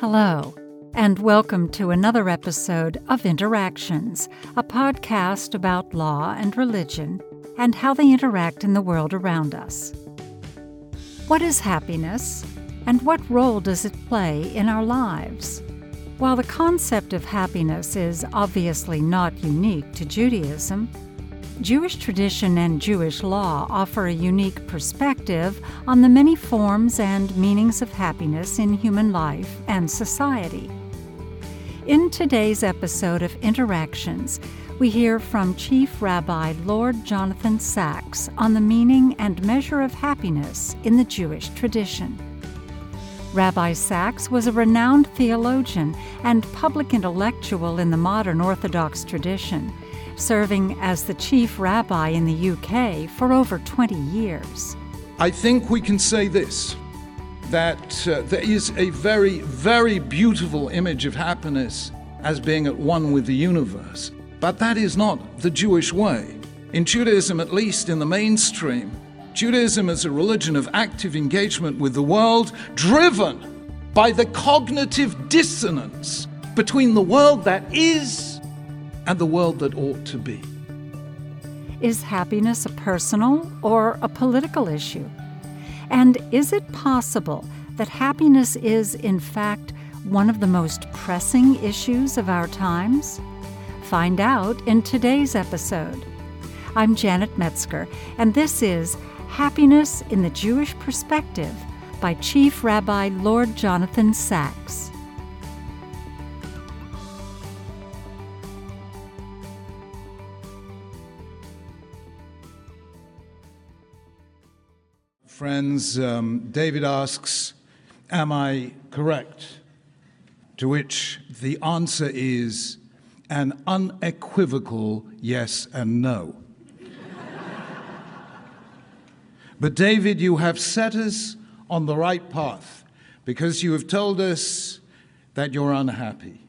Hello, and welcome to another episode of Interactions, a podcast about law and religion and how they interact in the world around us. What is happiness, and what role does it play in our lives? While the concept of happiness is obviously not unique to Judaism, Jewish tradition and Jewish law offer a unique perspective on the many forms and meanings of happiness in human life and society. In today's episode of Interactions, we hear from Chief Rabbi Lord Jonathan Sacks on the meaning and measure of happiness in the Jewish tradition. Rabbi Sacks was a renowned theologian and public intellectual in the modern Orthodox tradition serving as the chief rabbi in the UK for over 20 years. I think we can say this that uh, there is a very, very beautiful image of happiness as being at one with the universe. But that is not the Jewish way. In Judaism, at least in the mainstream, Judaism is a religion of active engagement with the world, driven by the cognitive dissonance between the world that is and the world that ought to be. Is happiness a personal or a political issue? And is it possible that happiness is, in fact, one of the most pressing issues of our times? Find out in today's episode. I'm Janet Metzger, and this is Happiness in the Jewish Perspective by Chief Rabbi Lord Jonathan Sacks. Friends, um, David asks, Am I correct? To which the answer is an unequivocal yes and no. but, David, you have set us on the right path because you have told us that you're unhappy.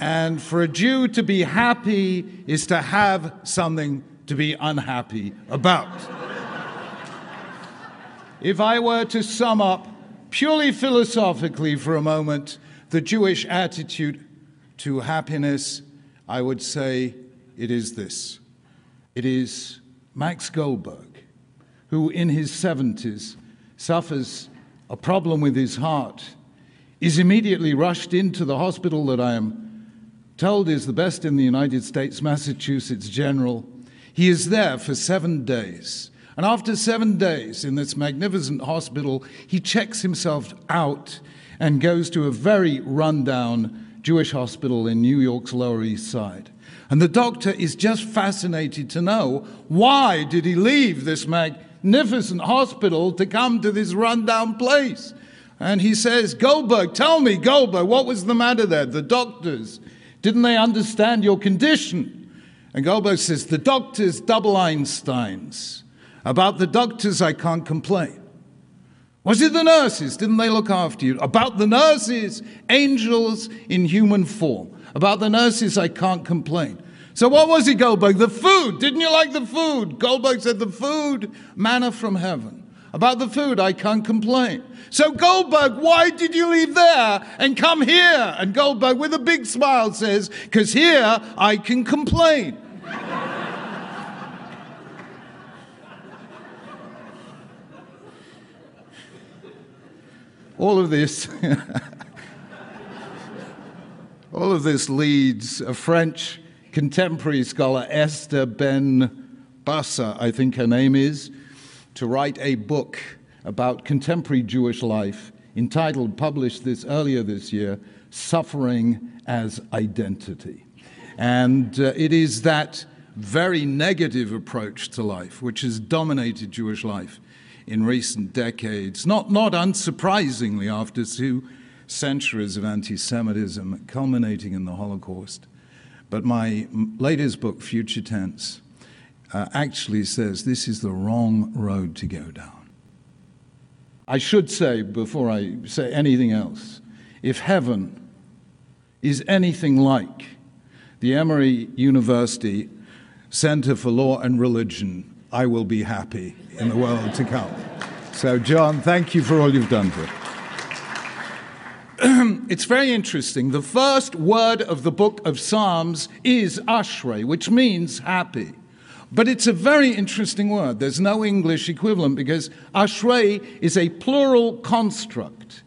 And for a Jew to be happy is to have something to be unhappy about. If I were to sum up purely philosophically for a moment the Jewish attitude to happiness, I would say it is this it is Max Goldberg, who in his 70s suffers a problem with his heart, is immediately rushed into the hospital that I am told is the best in the United States, Massachusetts General. He is there for seven days. And after seven days in this magnificent hospital, he checks himself out and goes to a very rundown Jewish hospital in New York's Lower East Side. And the doctor is just fascinated to know why did he leave this magnificent hospital to come to this rundown place? And he says, Goldberg, tell me, Goldberg, what was the matter there? The doctors, didn't they understand your condition? And Goldberg says, the doctors, double Einsteins. About the doctors, I can't complain. Was it the nurses? Didn't they look after you? About the nurses, angels in human form. About the nurses, I can't complain. So, what was it, Goldberg? The food. Didn't you like the food? Goldberg said, The food, manna from heaven. About the food, I can't complain. So, Goldberg, why did you leave there and come here? And Goldberg, with a big smile, says, Because here I can complain. All of this. all of this leads a French contemporary scholar, Esther Ben Bassa, I think her name is, to write a book about contemporary Jewish life entitled, published this earlier this year, Suffering as Identity. And uh, it is that very negative approach to life which has dominated Jewish life in recent decades, not, not unsurprisingly after two centuries of anti Semitism culminating in the Holocaust. But my latest book, Future Tense, uh, actually says this is the wrong road to go down. I should say, before I say anything else, if heaven is anything like the Emory University Center for Law and Religion, I will be happy in the world to come. So, John, thank you for all you've done for it. it's very interesting. The first word of the book of Psalms is ashrei, which means happy. But it's a very interesting word. There's no English equivalent because ashrei is a plural construct.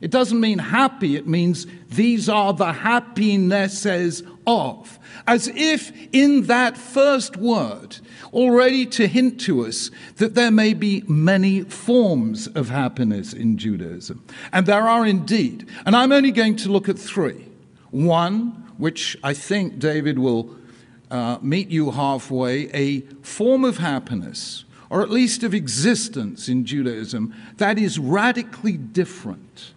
It doesn't mean happy, it means these are the happinesses of. As if in that first word, already to hint to us that there may be many forms of happiness in Judaism. And there are indeed. And I'm only going to look at three. One, which I think David will uh, meet you halfway, a form of happiness, or at least of existence in Judaism, that is radically different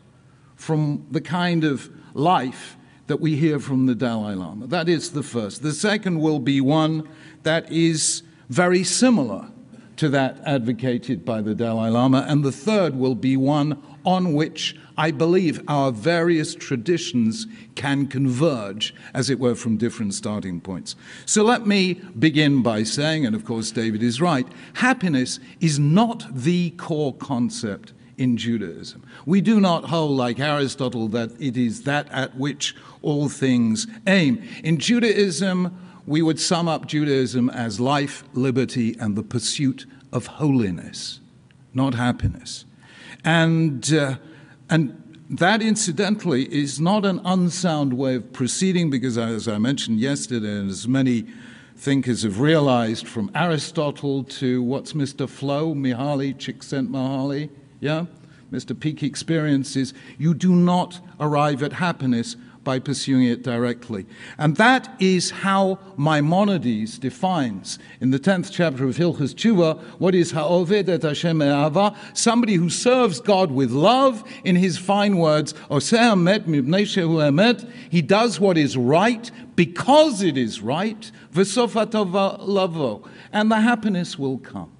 from the kind of life that we hear from the Dalai Lama. That is the first. The second will be one that is very similar to that advocated by the Dalai Lama. And the third will be one on which I believe our various traditions can converge, as it were, from different starting points. So let me begin by saying, and of course David is right, happiness is not the core concept in Judaism. We do not hold, like Aristotle, that it is that at which all things aim. In Judaism, we would sum up Judaism as life, liberty, and the pursuit of holiness, not happiness. And, uh, and that, incidentally, is not an unsound way of proceeding because, as I mentioned yesterday, and as many thinkers have realized, from Aristotle to what's Mr. Flow, Mihaly Csikszentmihalyi, yeah? Mr. Peak experiences, you do not arrive at happiness by pursuing it directly. And that is how Maimonides defines in the 10th chapter of Hilchas Tshuva what is Ha'oved et Hashem E'ava, somebody who serves God with love in his fine words, Oseh Emet Mibnei Shehu Emet, he does what is right because it is right, V'sofatov Lavo, and the happiness will come.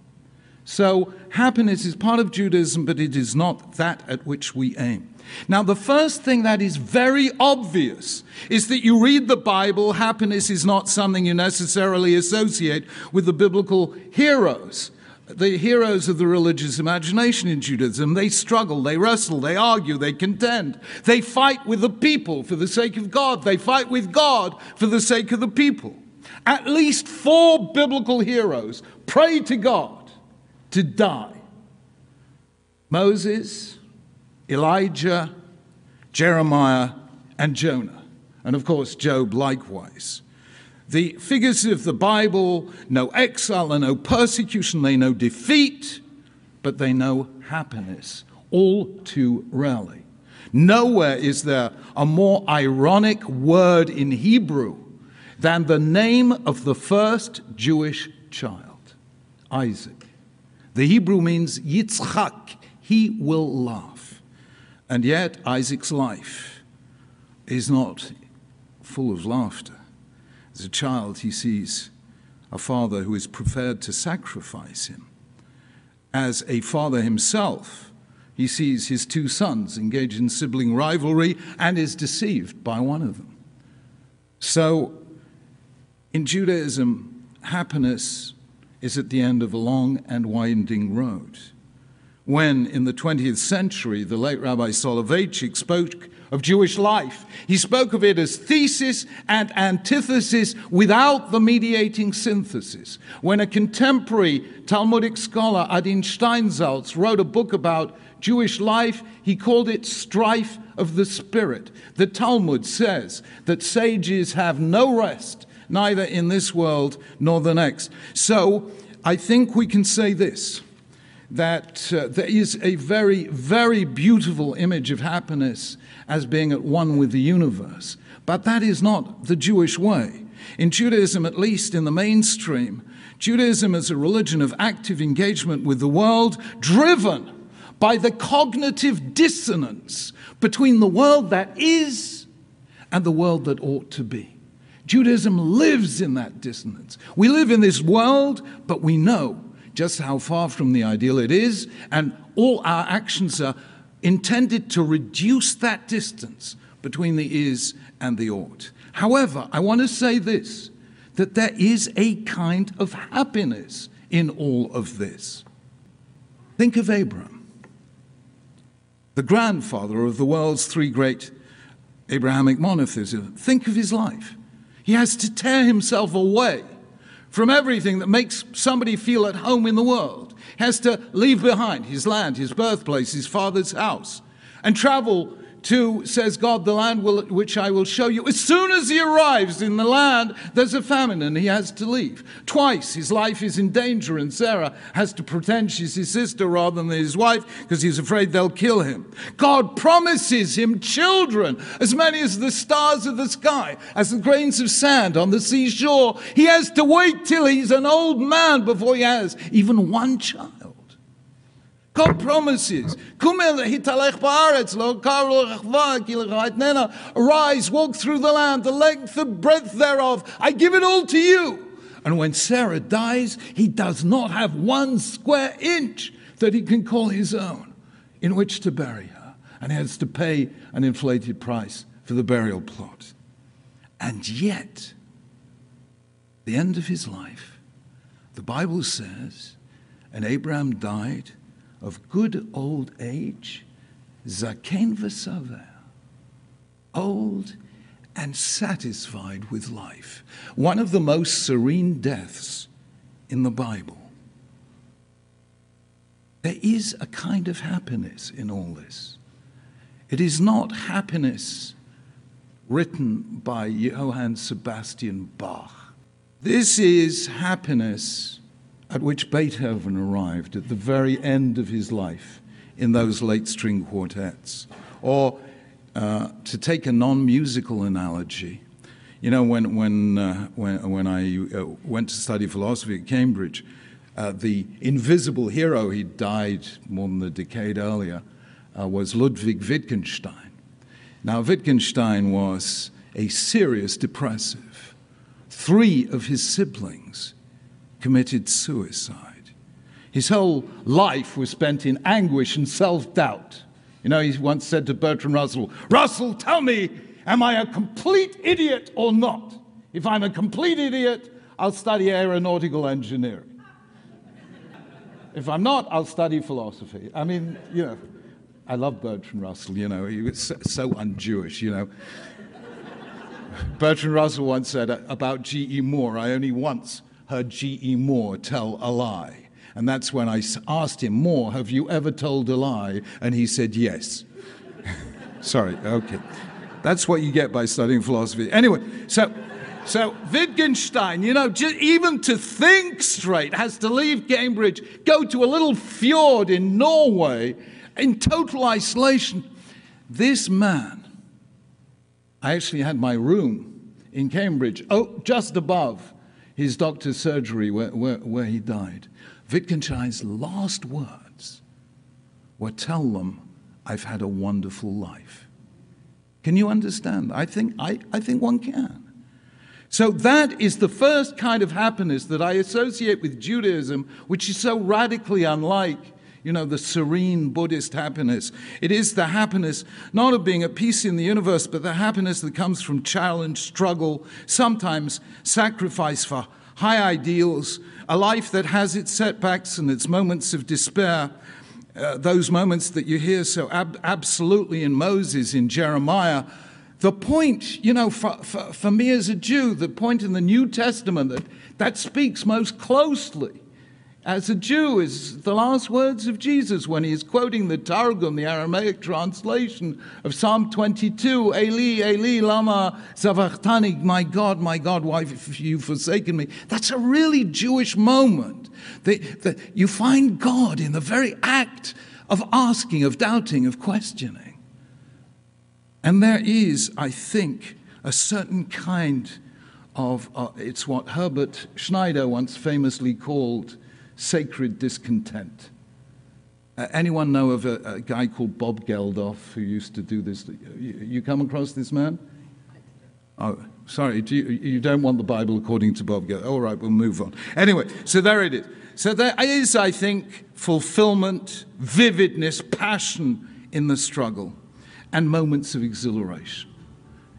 So, happiness is part of Judaism, but it is not that at which we aim. Now, the first thing that is very obvious is that you read the Bible, happiness is not something you necessarily associate with the biblical heroes. The heroes of the religious imagination in Judaism, they struggle, they wrestle, they argue, they contend. They fight with the people for the sake of God. They fight with God for the sake of the people. At least four biblical heroes pray to God to die Moses, Elijah, Jeremiah, and Jonah. And of course, Job likewise. The figures of the Bible know exile and know persecution, they know defeat, but they know happiness all too rarely. Nowhere is there a more ironic word in Hebrew than the name of the first Jewish child, Isaac. The Hebrew means Yitzchak, he will laugh. And yet, Isaac's life is not full of laughter. As a child, he sees a father who is prepared to sacrifice him. As a father himself, he sees his two sons engage in sibling rivalry and is deceived by one of them. So, in Judaism, happiness is at the end of a long and winding road. When, in the 20th century, the late Rabbi Soloveitchik spoke of Jewish life, he spoke of it as thesis and antithesis without the mediating synthesis. When a contemporary Talmudic scholar, Adin Steinsaltz, wrote a book about Jewish life, he called it strife of the spirit. The Talmud says that sages have no rest neither in this world nor the next. So I think we can say this that uh, there is a very, very beautiful image of happiness as being at one with the universe. But that is not the Jewish way. In Judaism, at least in the mainstream, Judaism is a religion of active engagement with the world, driven by the cognitive dissonance between the world that is and the world that ought to be. Judaism lives in that dissonance. We live in this world, but we know just how far from the ideal it is, and all our actions are intended to reduce that distance between the is and the ought. However, I want to say this that there is a kind of happiness in all of this. Think of Abraham. the grandfather of the world's three great Abrahamic monotheism. Think of his life. He has to tear himself away from everything that makes somebody feel at home in the world. He has to leave behind his land, his birthplace, his father's house, and travel to, says God, the land will, which I will show you. As soon as he arrives in the land, there's a famine and he has to leave. Twice his life is in danger, and Sarah has to pretend she's his sister rather than his wife because he's afraid they'll kill him. God promises him children, as many as the stars of the sky, as the grains of sand on the seashore. He has to wait till he's an old man before he has even one child. God promises. Arise, walk through the land, the length and breadth thereof. I give it all to you. And when Sarah dies, he does not have one square inch that he can call his own in which to bury her. And he has to pay an inflated price for the burial plot. And yet, the end of his life, the Bible says, and Abraham died of good old age, zaken v'saver, old and satisfied with life. One of the most serene deaths in the Bible. There is a kind of happiness in all this. It is not happiness written by Johann Sebastian Bach. This is happiness at which Beethoven arrived at the very end of his life in those late string quartets. Or uh, to take a non musical analogy, you know, when, when, uh, when, when I uh, went to study philosophy at Cambridge, uh, the invisible hero, he died more than a decade earlier, uh, was Ludwig Wittgenstein. Now, Wittgenstein was a serious depressive. Three of his siblings committed suicide. His whole life was spent in anguish and self doubt. You know, he once said to Bertrand Russell, Russell, tell me, am I a complete idiot or not? If I'm a complete idiot, I'll study aeronautical engineering. if I'm not, I'll study philosophy. I mean, you know, I love Bertrand Russell, you know, he was so, un Jewish, you know. Bertrand Russell once said about G.E. Moore, I only once heard G.E. Moore tell a lie. And that's when I asked him, Moore, have you ever told a lie? And he said, yes. Sorry, okay. That's what you get by studying philosophy. Anyway, so, so Wittgenstein, you know, even to think straight, has to leave Cambridge, go to a little fjord in Norway in total isolation. This man, I actually had my room in Cambridge, oh, just above his doctor's surgery where, where, where he died, Wittgenstein's last words were tell them, I've had a wonderful life. Can you understand? I think, I, I think one can. So, that is the first kind of happiness that I associate with Judaism, which is so radically unlike you know, the serene Buddhist happiness. It is the happiness not of being at peace in the universe, but the happiness that comes from challenge, struggle, sometimes sacrifice for high ideals, a life that has its setbacks and its moments of despair. Uh, those moments that you hear so ab- absolutely in Moses, in Jeremiah. The point, you know, for, for, for me as a Jew, the point in the New Testament that, that speaks most closely as a Jew is the last words of Jesus when he is quoting the Targum, the Aramaic translation of Psalm 22, Eli, Eli, lama sabachthani, my God, my God, why have you forsaken me? That's a really Jewish moment. The, you find God in the very act of asking, of doubting, of questioning. And there is, I think, a certain kind of, uh, it's what Herbert Schneider once famously called sacred discontent. Uh, anyone know of a, a, guy called Bob Geldof who used to do this? You, you come across this man? Oh, sorry, do you, you, don't want the Bible according to Bob Geldof. All right, we'll move on. Anyway, so there it is. So there is, I think, fulfillment, vividness, passion in the struggle, and moments of exhilaration.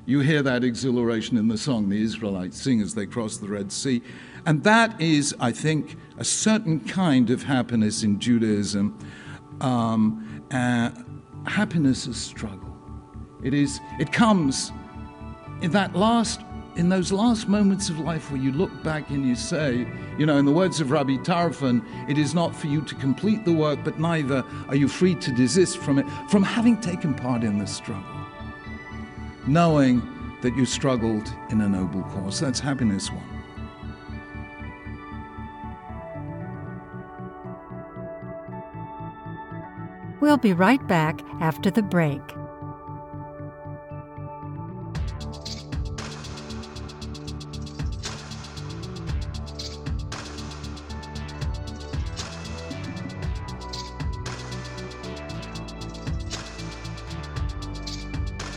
You hear that exhilaration in the song the Israelites sing as they cross the Red Sea. And that is, I think, a certain kind of happiness in Judaism. Um, uh, happiness is struggle. It is it comes in that last in those last moments of life where you look back and you say, you know, in the words of Rabbi Tarfon, it is not for you to complete the work, but neither are you free to desist from it, from having taken part in the struggle. Knowing that you struggled in a noble cause. That's happiness one. We'll be right back after the break.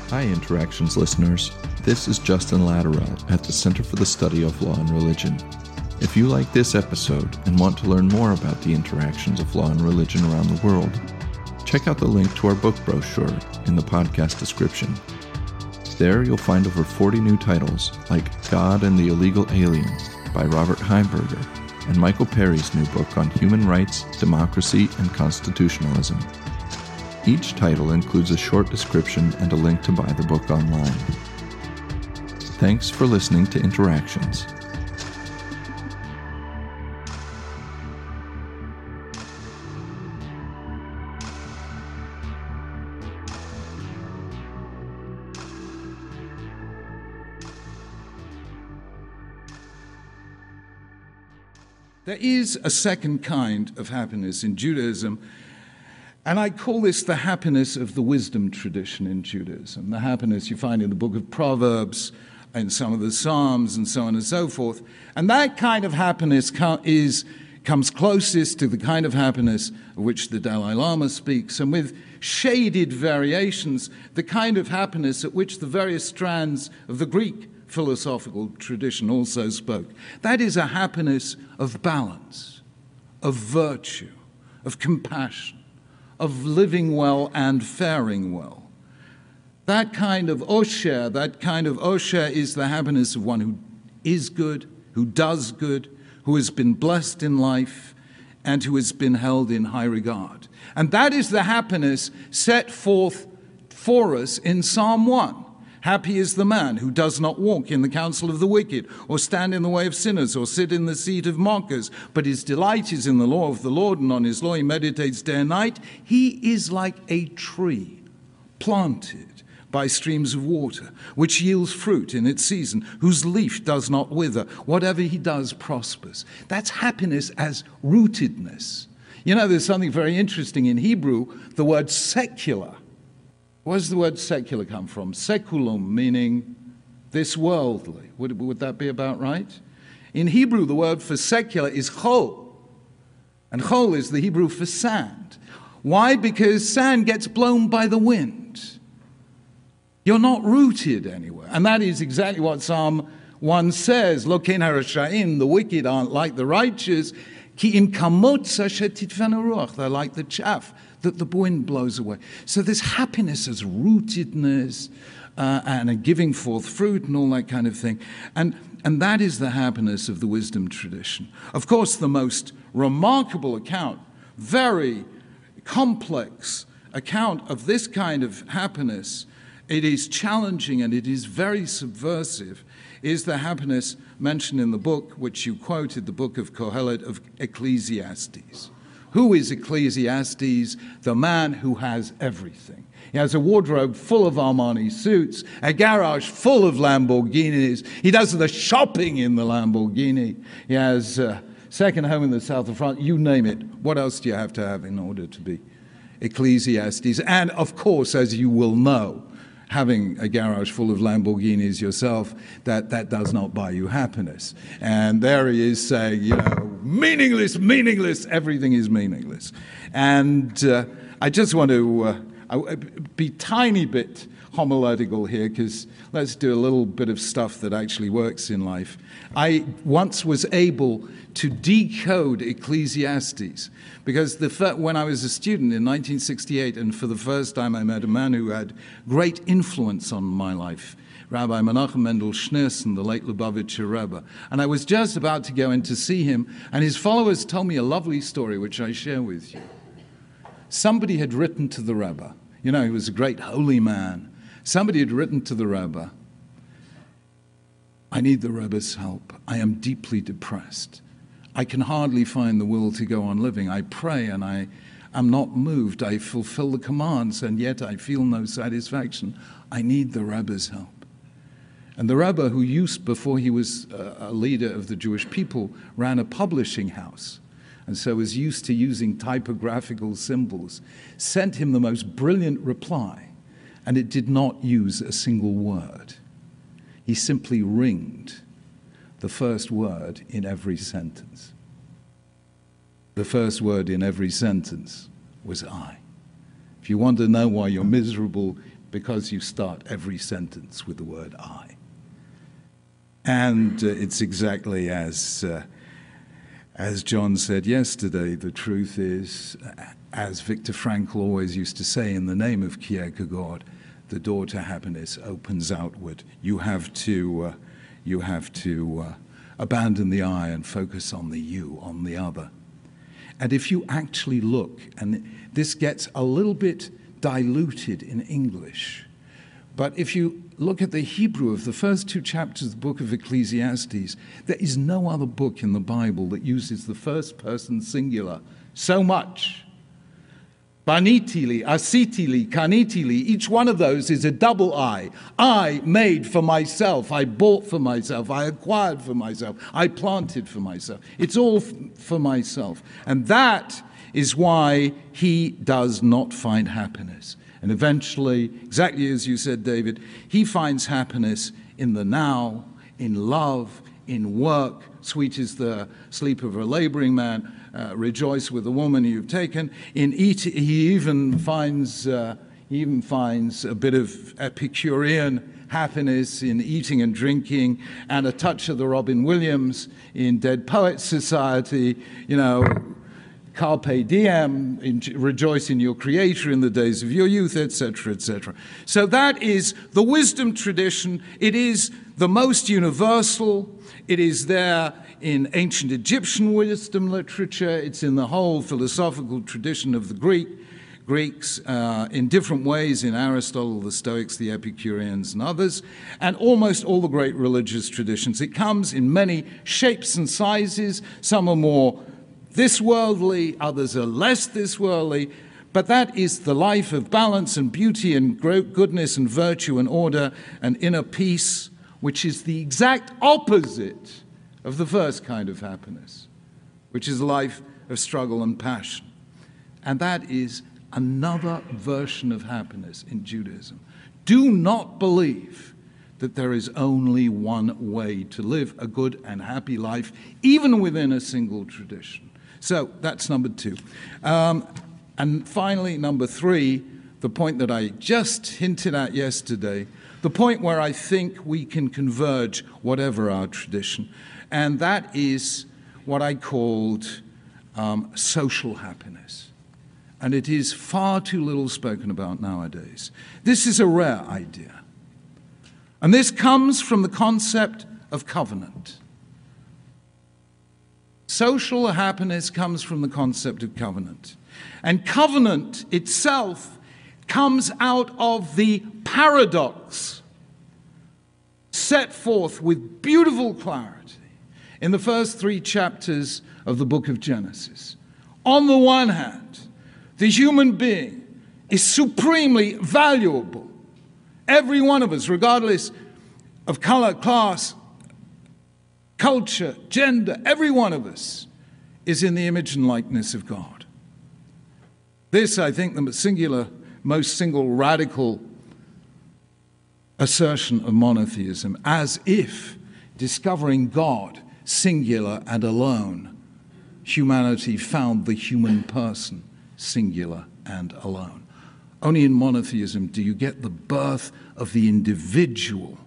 Hi, Interactions listeners. This is Justin Latterell at the Center for the Study of Law and Religion. If you like this episode and want to learn more about the interactions of law and religion around the world, check out the link to our book brochure in the podcast description. There you'll find over 40 new titles like God and the Illegal Alien by Robert Heimburger and Michael Perry's new book on human rights, democracy, and constitutionalism. Each title includes a short description and a link to buy the book online. Thanks for listening to Interactions. There is a second kind of happiness in Judaism, and I call this the happiness of the wisdom tradition in Judaism, the happiness you find in the book of Proverbs, in some of the Psalms, and so on and so forth. And that kind of happiness is, comes closest to the kind of happiness of which the Dalai Lama speaks, and with shaded variations, the kind of happiness at which the various strands of the Greek philosophical tradition also spoke. That is a happiness of balance, of virtue, of compassion, of living well and faring well. That kind of osher, that kind of osher is the happiness of one who is good, who does good, who has been blessed in life, and who has been held in high regard. And that is the happiness set forth for us in Psalm 1. Happy is the man who does not walk in the counsel of the wicked, or stand in the way of sinners, or sit in the seat of mockers, but his delight is in the law of the Lord, and on his law he meditates day and night. He is like a tree planted by streams of water, which yields fruit in its season, whose leaf does not wither. Whatever he does prospers. That's happiness as rootedness. You know, there's something very interesting in Hebrew, the word secular where does the word secular come from? Seculum, meaning this worldly. Would, would that be about right? In Hebrew, the word for secular is chol. And chol is the Hebrew for sand. Why? Because sand gets blown by the wind. You're not rooted anywhere. And that is exactly what Psalm 1 says. Loken harashaim, the wicked aren't like the righteous. Ki im kamot They're like the chaff that the wind blows away. So this happiness as rootedness uh, and a giving forth fruit and all that kind of thing. And, and that is the happiness of the wisdom tradition. Of course, the most remarkable account, very complex account of this kind of happiness, it is challenging and it is very subversive, is the happiness mentioned in the book, which you quoted, the book of Kohelet of Ecclesiastes. Who is Ecclesiastes? The man who has everything. He has a wardrobe full of Armani suits, a garage full of Lamborghinis. He does the shopping in the Lamborghini. He has a second home in the south of France. You name it. What else do you have to have in order to be Ecclesiastes? And of course, as you will know, having a garage full of Lamborghinis yourself, that, that does not buy you happiness. And there he is saying, you know, meaningless, meaningless, everything is meaningless. And uh, I just want to uh, be tiny bit homiletical here because let's do a little bit of stuff that actually works in life. I once was able to decode Ecclesiastes because the, when I was a student in 1968, and for the first time I met a man who had great influence on my life. Rabbi Menachem Mendel Schneerson, the late Lubavitcher Rebbe. And I was just about to go in to see him, and his followers told me a lovely story, which I share with you. Somebody had written to the Rebbe, You know, he was a great holy man. Somebody had written to the Rebbe, I need the Rebbe's help. I am deeply depressed. I can hardly find the will to go on living. I pray and I am not moved. I fulfill the commands and yet I feel no satisfaction. I need the Rebbe's help. And the Rebbe, who used, before he was a leader of the Jewish people, ran a publishing house and so was used to using typographical symbols, sent him the most brilliant reply, and it did not use a single word. He simply ringed the first word in every sentence. The first word in every sentence was I. If you want to know why you're miserable, because you start every sentence with the word I. And uh, it's exactly as, uh, as John said yesterday the truth is, as Viktor Frankl always used to say, in the name of Kierkegaard, the door to happiness opens outward. You have to, uh, you have to uh, abandon the I and focus on the you, on the other. And if you actually look, and this gets a little bit diluted in English, but if you look at the Hebrew of the first two chapters of the book of Ecclesiastes, there is no other book in the Bible that uses the first person singular so much. Banitili, asitili, kanitili, each one of those is a double I. I made for myself, I bought for myself, I acquired for myself, I planted for myself. It's all for myself. And that is why he does not find happiness. And eventually, exactly as you said, David, he finds happiness in the now, in love, in work. Sweet is the sleep of a laboring man. Uh, rejoice with the woman you've taken. In eat, he even finds uh, he even finds a bit of Epicurean happiness in eating and drinking, and a touch of the Robin Williams in Dead Poets Society. You know, carpe diem, rejoice in your creator in the days of your youth, etc., etc. So that is the wisdom tradition. It is the most universal. It is there in ancient Egyptian wisdom literature. It's in the whole philosophical tradition of the Greek. Greeks uh, in different ways in Aristotle, the Stoics, the Epicureans, and others, and almost all the great religious traditions. It comes in many shapes and sizes. Some are more this worldly, others are less this worldly, but that is the life of balance and beauty and goodness and virtue and order and inner peace, which is the exact opposite of the first kind of happiness, which is a life of struggle and passion. And that is another version of happiness in Judaism. Do not believe that there is only one way to live a good and happy life, even within a single tradition. So that's number two. Um, and finally, number three, the point that I just hinted at yesterday, the point where I think we can converge whatever our tradition, and that is what I called um, social happiness. And it is far too little spoken about nowadays. This is a rare idea. And this comes from the concept of covenant. Social happiness comes from the concept of covenant. And covenant itself comes out of the paradox set forth with beautiful clarity in the first three chapters of the book of Genesis. On the one hand, the human being is supremely valuable. Every one of us, regardless of color, class, culture, gender, every one of us is in the image and likeness of God. This, I think, the singular, most single radical assertion of monotheism, as if discovering God singular and alone, humanity found the human person singular and alone. Only in monotheism do you get the birth of the individual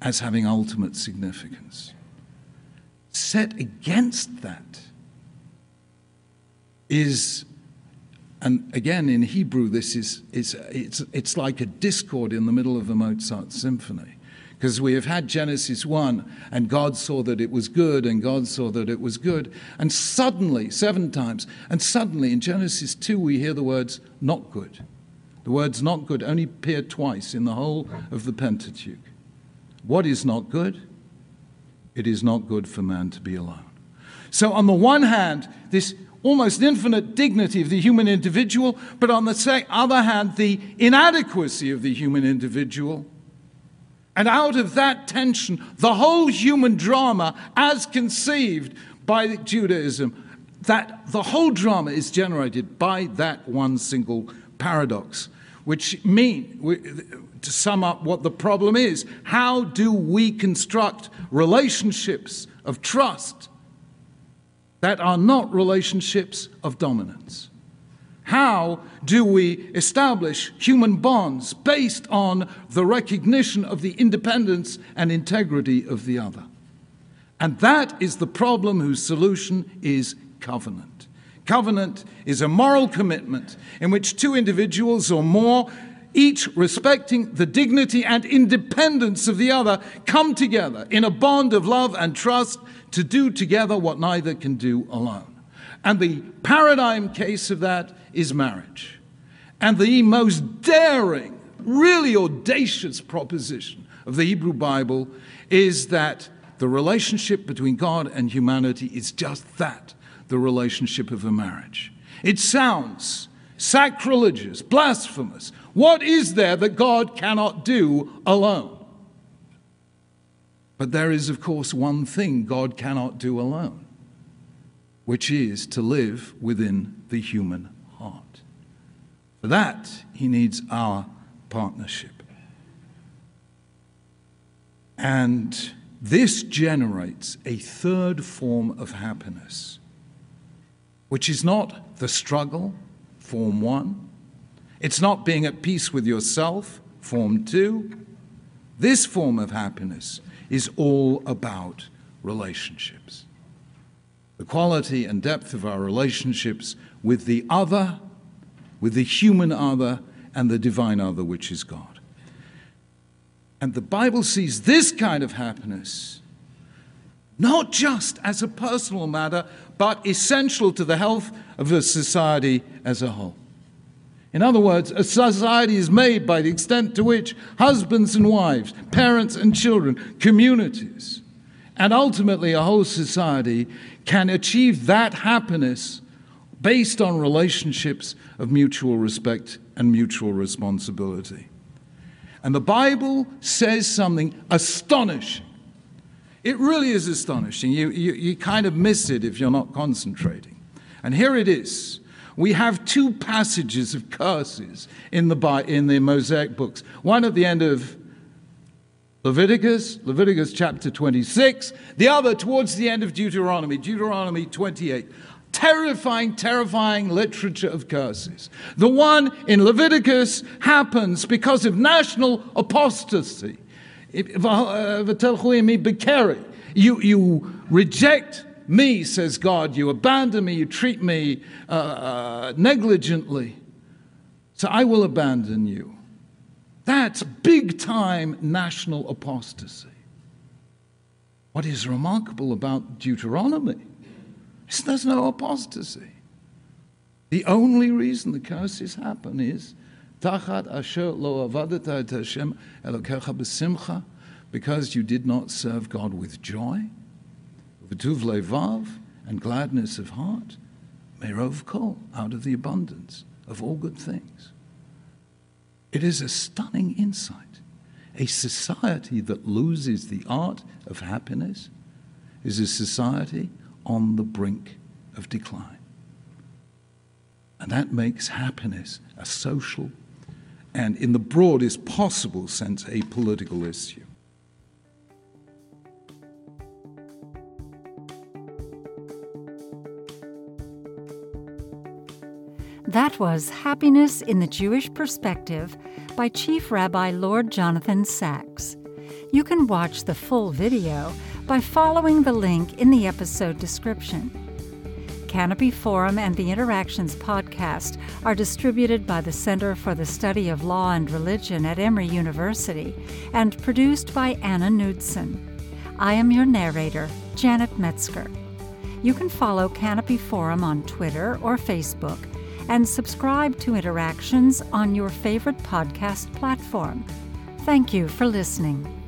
as having ultimate significance set against that is and again in Hebrew this is, it's, it's like a discord in the middle of a Mozart symphony because we have had Genesis 1 and God saw that it was good and God saw that it was good and suddenly seven times and suddenly in Genesis 2 we hear the words not good The words not good only appear twice in the whole of the Pentateuch. What is not good? It is not good for man to be alone. So, on the one hand, this almost infinite dignity of the human individual, but on the other hand, the inadequacy of the human individual. And out of that tension, the whole human drama, as conceived by Judaism, that the whole drama is generated by that one single paradox, which mean to sum up what the problem is, how do we construct relationships of trust that are not relationships of dominance? How do we establish human bonds based on the recognition of the independence and integrity of the other? And that is the problem whose solution is covenant. Covenant is a moral commitment in which two individuals or more, each respecting the dignity and independence of the other, come together in a bond of love and trust to do together what neither can do alone. And the paradigm case of that is marriage. And the most daring, really audacious proposition of the Hebrew Bible is that the relationship between God and humanity is just that the relationship of a marriage. It sounds sacrilegious, blasphemous. What is there that God cannot do alone? But there is, of course, one thing God cannot do alone, which is to live within the human heart. For that, he needs our partnership. And this generates a third form of happiness which is not the struggle, form one. It's not being at peace with yourself, form two. This form of happiness is all about relationships. The quality and depth of our relationships with the other, with the human other, and the divine other, which is God. And the Bible sees this kind of happiness not just as a personal matter, but essential to the health of a society as a whole. In other words, a society is made by the extent to which husbands and wives, parents and children, communities, and ultimately a whole society can achieve that happiness based on relationships of mutual respect and mutual responsibility. And the Bible says something astonishing it really is astonishing. You, you, you kind of miss it if you're not concentrating. And here it is. We have two passages of curses in the, in the Mosaic books. One at the end of Leviticus, Leviticus chapter 26, the other towards the end of Deuteronomy, Deuteronomy 28. Terrifying, terrifying literature of curses. The one in Leviticus happens because of national apostasy. You, you reject me, says God. You abandon me. You treat me uh, uh, negligently. So I will abandon you. That's big time national apostasy. What is remarkable about Deuteronomy is there's no apostasy. The only reason the curses happen is Tachat asher lo et Hashem elokecha b'simcha, because you did not serve God with joy, v'tuv levav, and gladness of heart, merov kol, out of the abundance of all good things. It is a stunning insight. A society that loses the art of happiness is a society on the brink of decline. And that makes happiness a social and, in the broadest possible sense, a political issue. That was Happiness in the Jewish Perspective by Chief Rabbi Lord Jonathan Sacks. You can watch the full video by following the link in the episode description. Canopy Forum and the Interactions podcast are distributed by the Center for the Study of Law and Religion at Emory University and produced by Anna Knudsen. I am your narrator, Janet Metzger. You can follow Canopy Forum on Twitter or Facebook and subscribe to Interactions on your favorite podcast platform. Thank you for listening.